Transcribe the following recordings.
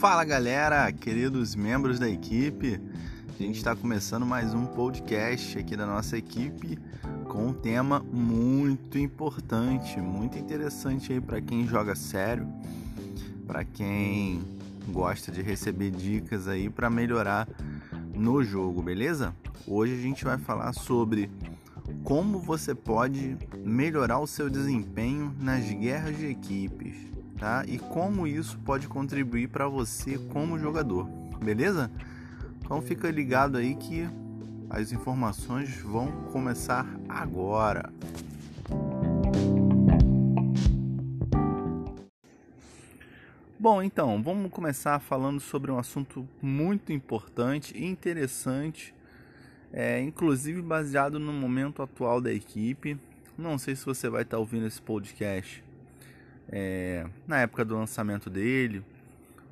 Fala galera, queridos membros da equipe. A gente está começando mais um podcast aqui da nossa equipe com um tema muito importante, muito interessante aí para quem joga sério, para quem gosta de receber dicas aí para melhorar no jogo, beleza? Hoje a gente vai falar sobre como você pode melhorar o seu desempenho nas guerras de equipes, tá? E como isso pode contribuir para você como jogador, beleza? Então fica ligado aí que as informações vão começar agora. Bom, então, vamos começar falando sobre um assunto muito importante e interessante é, inclusive baseado no momento atual da equipe. Não sei se você vai estar ouvindo esse podcast é, na época do lançamento dele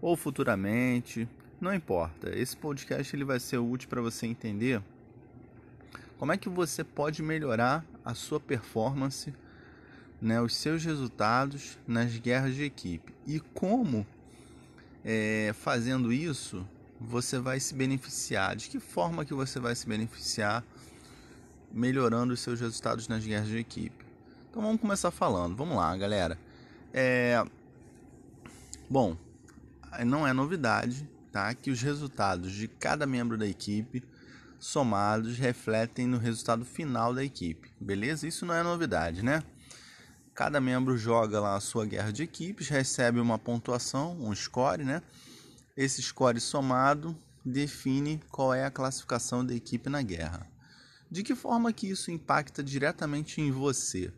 ou futuramente, não importa. Esse podcast ele vai ser útil para você entender como é que você pode melhorar a sua performance, né, os seus resultados nas guerras de equipe e como é, fazendo isso você vai se beneficiar? De que forma que você vai se beneficiar melhorando os seus resultados nas guerras de equipe? Então vamos começar falando. Vamos lá, galera. É... Bom, não é novidade, tá? Que os resultados de cada membro da equipe somados refletem no resultado final da equipe, beleza? Isso não é novidade, né? Cada membro joga lá a sua guerra de equipes, recebe uma pontuação, um score, né? Esse score somado define qual é a classificação da equipe na guerra. De que forma que isso impacta diretamente em você?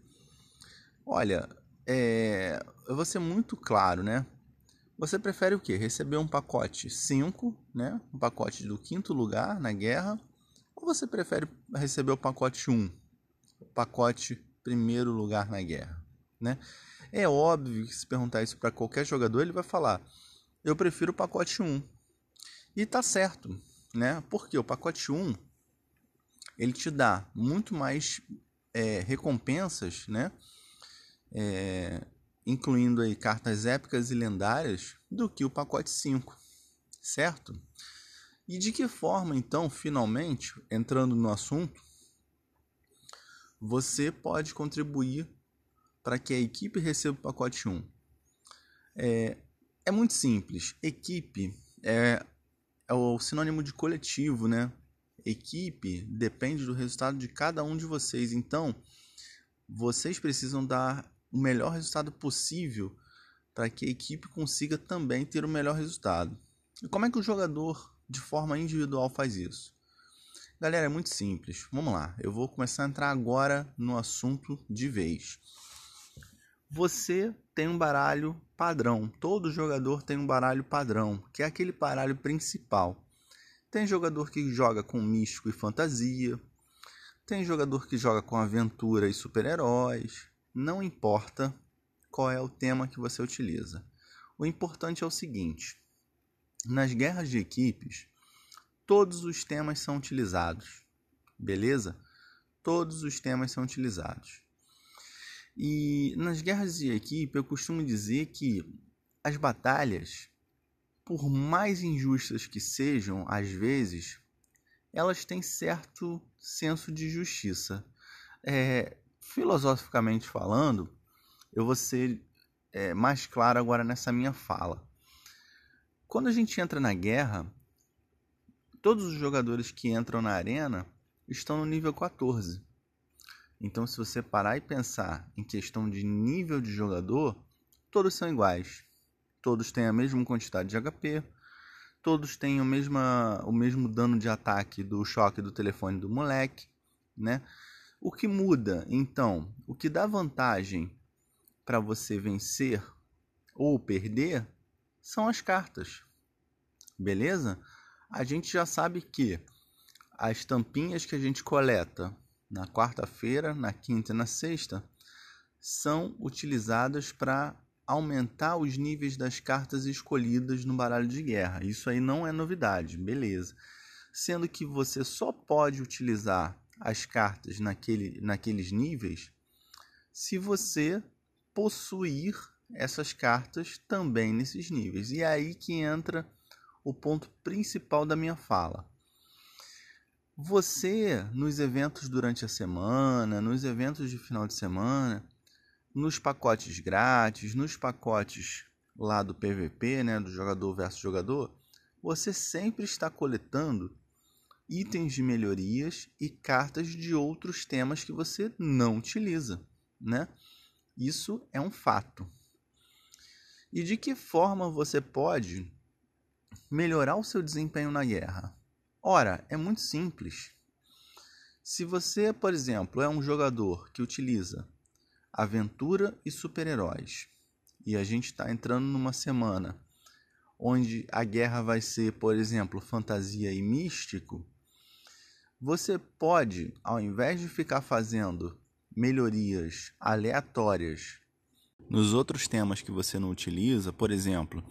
Olha, é, eu vou ser muito claro, né? Você prefere o quê? Receber um pacote 5, né? Um pacote do quinto lugar na guerra? Ou você prefere receber o pacote 1, um, o pacote primeiro lugar na guerra, né? É óbvio que se perguntar isso para qualquer jogador, ele vai falar: eu prefiro o pacote 1. E tá certo, né? Porque o pacote 1 ele te dá muito mais é, recompensas, né? É, incluindo aí cartas épicas e lendárias, do que o pacote 5, certo? E de que forma, então, finalmente, entrando no assunto, você pode contribuir para que a equipe receba o pacote 1? É, é muito simples. Equipe é, é o sinônimo de coletivo, né? Equipe depende do resultado de cada um de vocês. Então, vocês precisam dar o melhor resultado possível para que a equipe consiga também ter o melhor resultado. E como é que o jogador, de forma individual, faz isso? Galera, é muito simples. Vamos lá, eu vou começar a entrar agora no assunto de vez. Você tem um baralho padrão. Todo jogador tem um baralho padrão, que é aquele baralho principal. Tem jogador que joga com místico e fantasia. Tem jogador que joga com aventura e super-heróis. Não importa qual é o tema que você utiliza. O importante é o seguinte: nas guerras de equipes, todos os temas são utilizados. Beleza? Todos os temas são utilizados. E nas guerras de equipe, eu costumo dizer que as batalhas, por mais injustas que sejam, às vezes, elas têm certo senso de justiça. É, filosoficamente falando, eu vou ser é, mais claro agora nessa minha fala. Quando a gente entra na guerra, todos os jogadores que entram na arena estão no nível 14. Então, se você parar e pensar em questão de nível de jogador, todos são iguais. Todos têm a mesma quantidade de HP, todos têm o, mesma, o mesmo dano de ataque do choque do telefone do moleque, né? O que muda, então, o que dá vantagem para você vencer ou perder são as cartas. Beleza? A gente já sabe que as tampinhas que a gente coleta na quarta-feira, na quinta e na sexta, são utilizadas para aumentar os níveis das cartas escolhidas no baralho de guerra. Isso aí não é novidade, beleza. Sendo que você só pode utilizar as cartas naquele, naqueles níveis se você possuir essas cartas também nesses níveis. E é aí que entra o ponto principal da minha fala. Você, nos eventos durante a semana, nos eventos de final de semana, nos pacotes grátis, nos pacotes lá do PVP, né, do jogador versus jogador, você sempre está coletando itens de melhorias e cartas de outros temas que você não utiliza, né? Isso é um fato. E de que forma você pode melhorar o seu desempenho na guerra? Ora, é muito simples. Se você, por exemplo, é um jogador que utiliza aventura e super-heróis, e a gente está entrando numa semana onde a guerra vai ser, por exemplo, fantasia e místico, você pode, ao invés de ficar fazendo melhorias aleatórias nos outros temas que você não utiliza, por exemplo,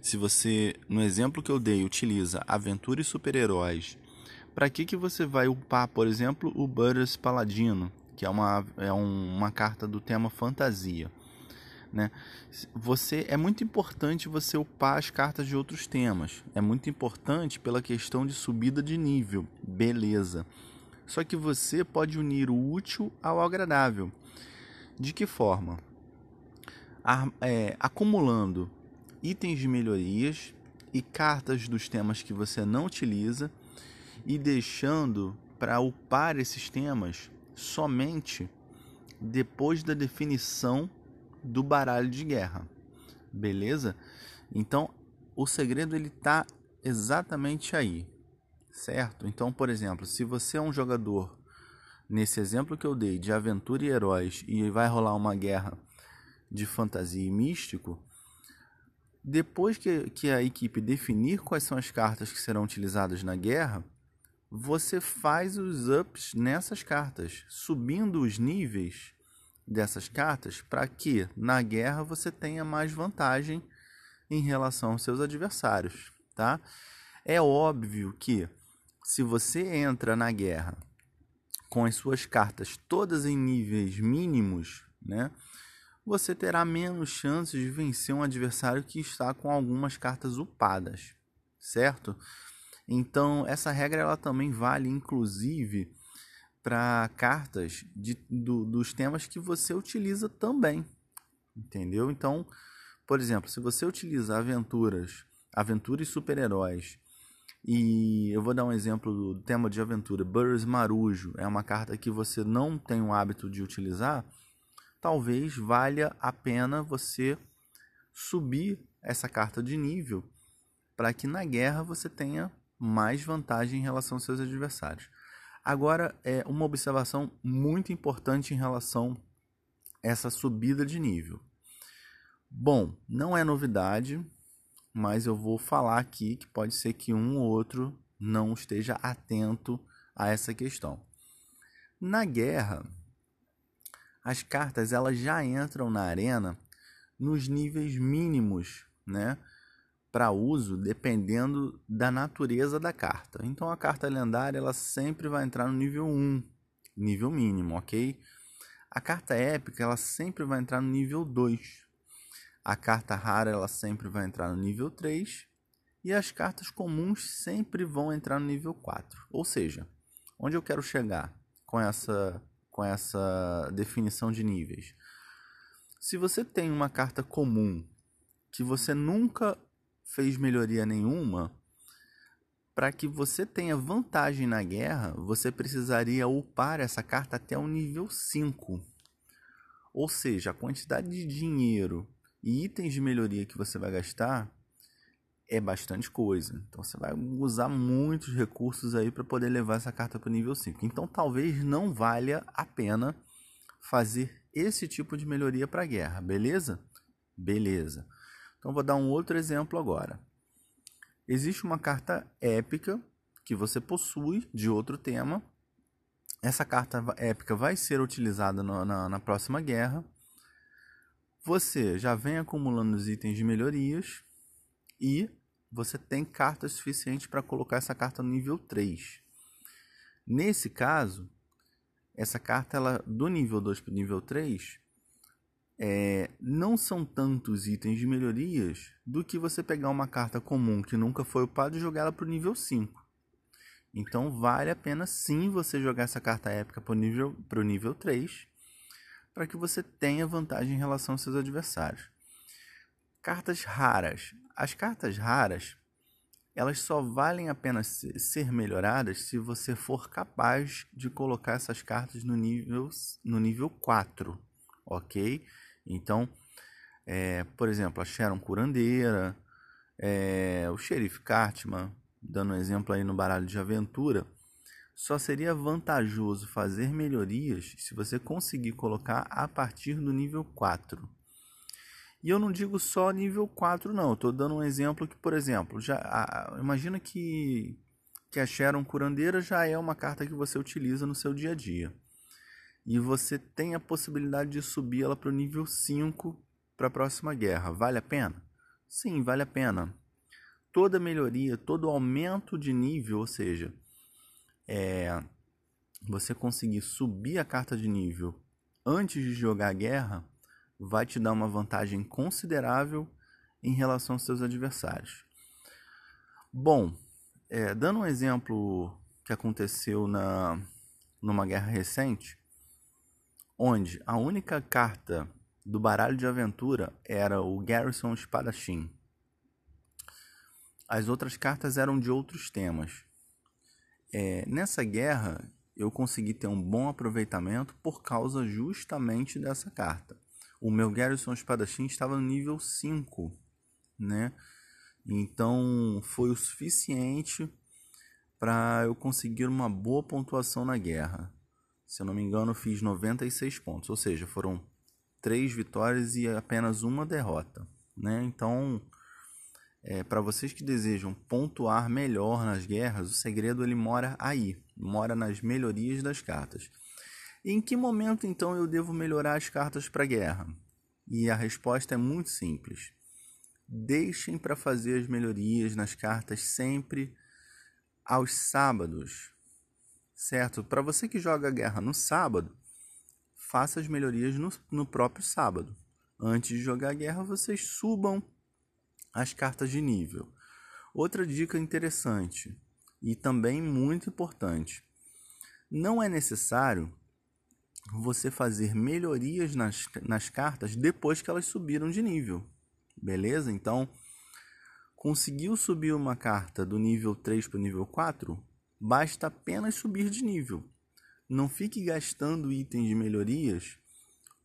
se você, no exemplo que eu dei, utiliza aventura e super-heróis, para que, que você vai upar, por exemplo, o Butters Paladino, que é uma, é um, uma carta do tema fantasia? Né? Você é muito importante você upar as cartas de outros temas. É muito importante pela questão de subida de nível, beleza. Só que você pode unir o útil ao agradável. De que forma? é, acumulando itens de melhorias e cartas dos temas que você não utiliza e deixando para upar esses temas somente depois da definição do baralho de guerra. Beleza? Então, o segredo ele tá exatamente aí. Certo? Então, por exemplo, se você é um jogador nesse exemplo que eu dei de aventura e heróis e vai rolar uma guerra de fantasia e místico, depois que, que a equipe definir quais são as cartas que serão utilizadas na guerra, você faz os ups nessas cartas, subindo os níveis dessas cartas para que na guerra você tenha mais vantagem em relação aos seus adversários, tá? É óbvio que se você entra na guerra com as suas cartas todas em níveis mínimos, né? você terá menos chances de vencer um adversário que está com algumas cartas upadas, certo? Então, essa regra ela também vale, inclusive, para cartas de, do, dos temas que você utiliza também, entendeu? Então, por exemplo, se você utiliza aventuras, aventuras super-heróis, e eu vou dar um exemplo do tema de aventura, Burrs Marujo, é uma carta que você não tem o hábito de utilizar, talvez valha a pena você subir essa carta de nível para que na guerra você tenha mais vantagem em relação aos seus adversários. Agora, é uma observação muito importante em relação a essa subida de nível. Bom, não é novidade, mas eu vou falar aqui que pode ser que um ou outro não esteja atento a essa questão. Na guerra, as cartas elas já entram na arena nos níveis mínimos, né? Para uso, dependendo da natureza da carta. Então a carta lendária ela sempre vai entrar no nível 1, nível mínimo, ok? A carta épica ela sempre vai entrar no nível 2. A carta rara ela sempre vai entrar no nível 3. E as cartas comuns sempre vão entrar no nível 4. Ou seja, onde eu quero chegar com essa com essa definição de níveis. Se você tem uma carta comum que você nunca fez melhoria nenhuma, para que você tenha vantagem na guerra, você precisaria upar essa carta até o nível 5. Ou seja, a quantidade de dinheiro e itens de melhoria que você vai gastar é bastante coisa. Então você vai usar muitos recursos aí para poder levar essa carta para o nível 5. Então talvez não valha a pena fazer esse tipo de melhoria para a guerra, beleza? Beleza. Então vou dar um outro exemplo agora. Existe uma carta épica que você possui de outro tema. Essa carta épica vai ser utilizada no, na, na próxima guerra. Você já vem acumulando os itens de melhorias e você tem carta suficiente para colocar essa carta no nível 3. Nesse caso, essa carta ela do nível 2 para o nível 3, é, não são tantos itens de melhorias do que você pegar uma carta comum que nunca foi upada e jogar ela para o nível 5. Então vale a pena sim você jogar essa carta épica para o nível, nível 3 para que você tenha vantagem em relação aos seus adversários. Cartas raras. As cartas raras elas só valem a pena ser melhoradas se você for capaz de colocar essas cartas no nível, no nível 4, ok? Então, é, por exemplo, a Sharon Curandeira, é, o Xerife Cartman, dando um exemplo aí no baralho de aventura, só seria vantajoso fazer melhorias se você conseguir colocar a partir do nível 4. E eu não digo só nível 4, não. Estou dando um exemplo que, por exemplo, já a, imagina que, que a Sharon Curandeira já é uma carta que você utiliza no seu dia a dia. E você tem a possibilidade de subir ela para o nível 5 para a próxima guerra. Vale a pena? Sim, vale a pena. Toda melhoria, todo aumento de nível, ou seja, é, você conseguir subir a carta de nível antes de jogar a guerra, vai te dar uma vantagem considerável em relação aos seus adversários. Bom, é, dando um exemplo que aconteceu na numa guerra recente, onde a única carta do baralho de aventura era o Garrison Espadachim. As outras cartas eram de outros temas. É, nessa guerra, eu consegui ter um bom aproveitamento por causa justamente dessa carta. O meu Garrison Espadachim estava no nível 5, né? Então foi o suficiente para eu conseguir uma boa pontuação na guerra. Se eu não me engano, fiz 96 pontos, ou seja, foram três vitórias e apenas uma derrota, né? Então é, para vocês que desejam pontuar melhor nas guerras, o segredo ele mora aí, mora nas melhorias das cartas. E em que momento então eu devo melhorar as cartas para guerra? E a resposta é muito simples. Deixem para fazer as melhorias nas cartas sempre aos sábados, certo? Para você que joga guerra no sábado, faça as melhorias no, no próprio sábado. Antes de jogar a guerra, vocês subam as cartas de nível. Outra dica interessante e também muito importante: não é necessário você fazer melhorias nas, nas cartas depois que elas subiram de nível, beleza? Então, conseguiu subir uma carta do nível 3 para o nível 4, basta apenas subir de nível. Não fique gastando itens de melhorias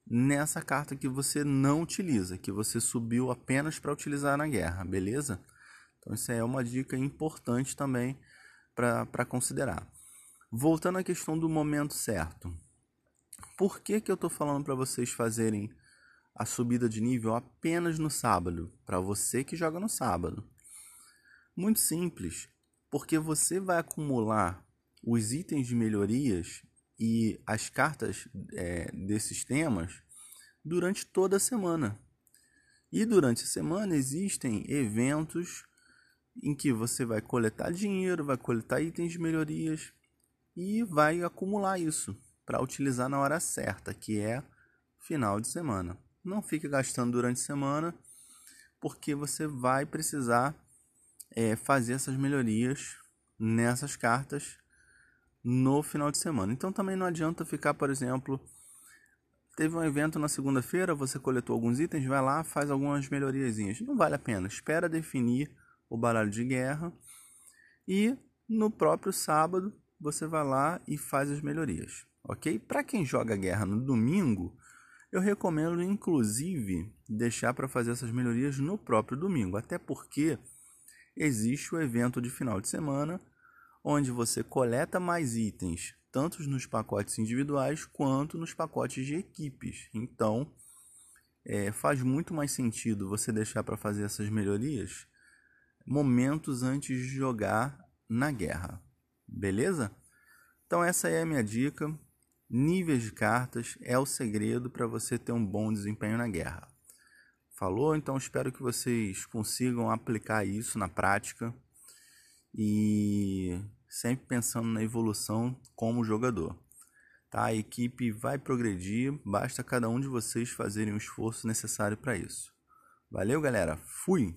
nessa carta que você não utiliza, que você subiu apenas para utilizar na guerra, beleza? Então, isso é uma dica importante também para considerar. Voltando à questão do momento certo. Por que, que eu estou falando para vocês fazerem a subida de nível apenas no sábado? Para você que joga no sábado. Muito simples, porque você vai acumular os itens de melhorias e as cartas é, desses temas durante toda a semana. E durante a semana existem eventos em que você vai coletar dinheiro, vai coletar itens de melhorias e vai acumular isso para utilizar na hora certa, que é final de semana. Não fique gastando durante a semana, porque você vai precisar é, fazer essas melhorias nessas cartas no final de semana. Então também não adianta ficar, por exemplo, teve um evento na segunda-feira, você coletou alguns itens, vai lá, faz algumas melhoriazinhas. Não vale a pena. Espera definir o baralho de guerra e no próprio sábado você vai lá e faz as melhorias, ok? Para quem joga guerra no domingo, eu recomendo inclusive deixar para fazer essas melhorias no próprio domingo, até porque existe o evento de final de semana onde você coleta mais itens, tanto nos pacotes individuais quanto nos pacotes de equipes. Então, é, faz muito mais sentido você deixar para fazer essas melhorias momentos antes de jogar na guerra. Beleza? Então, essa é a minha dica. Níveis de cartas é o segredo para você ter um bom desempenho na guerra. Falou? Então espero que vocês consigam aplicar isso na prática e sempre pensando na evolução como jogador. Tá? A equipe vai progredir, basta cada um de vocês fazerem o esforço necessário para isso. Valeu, galera. Fui.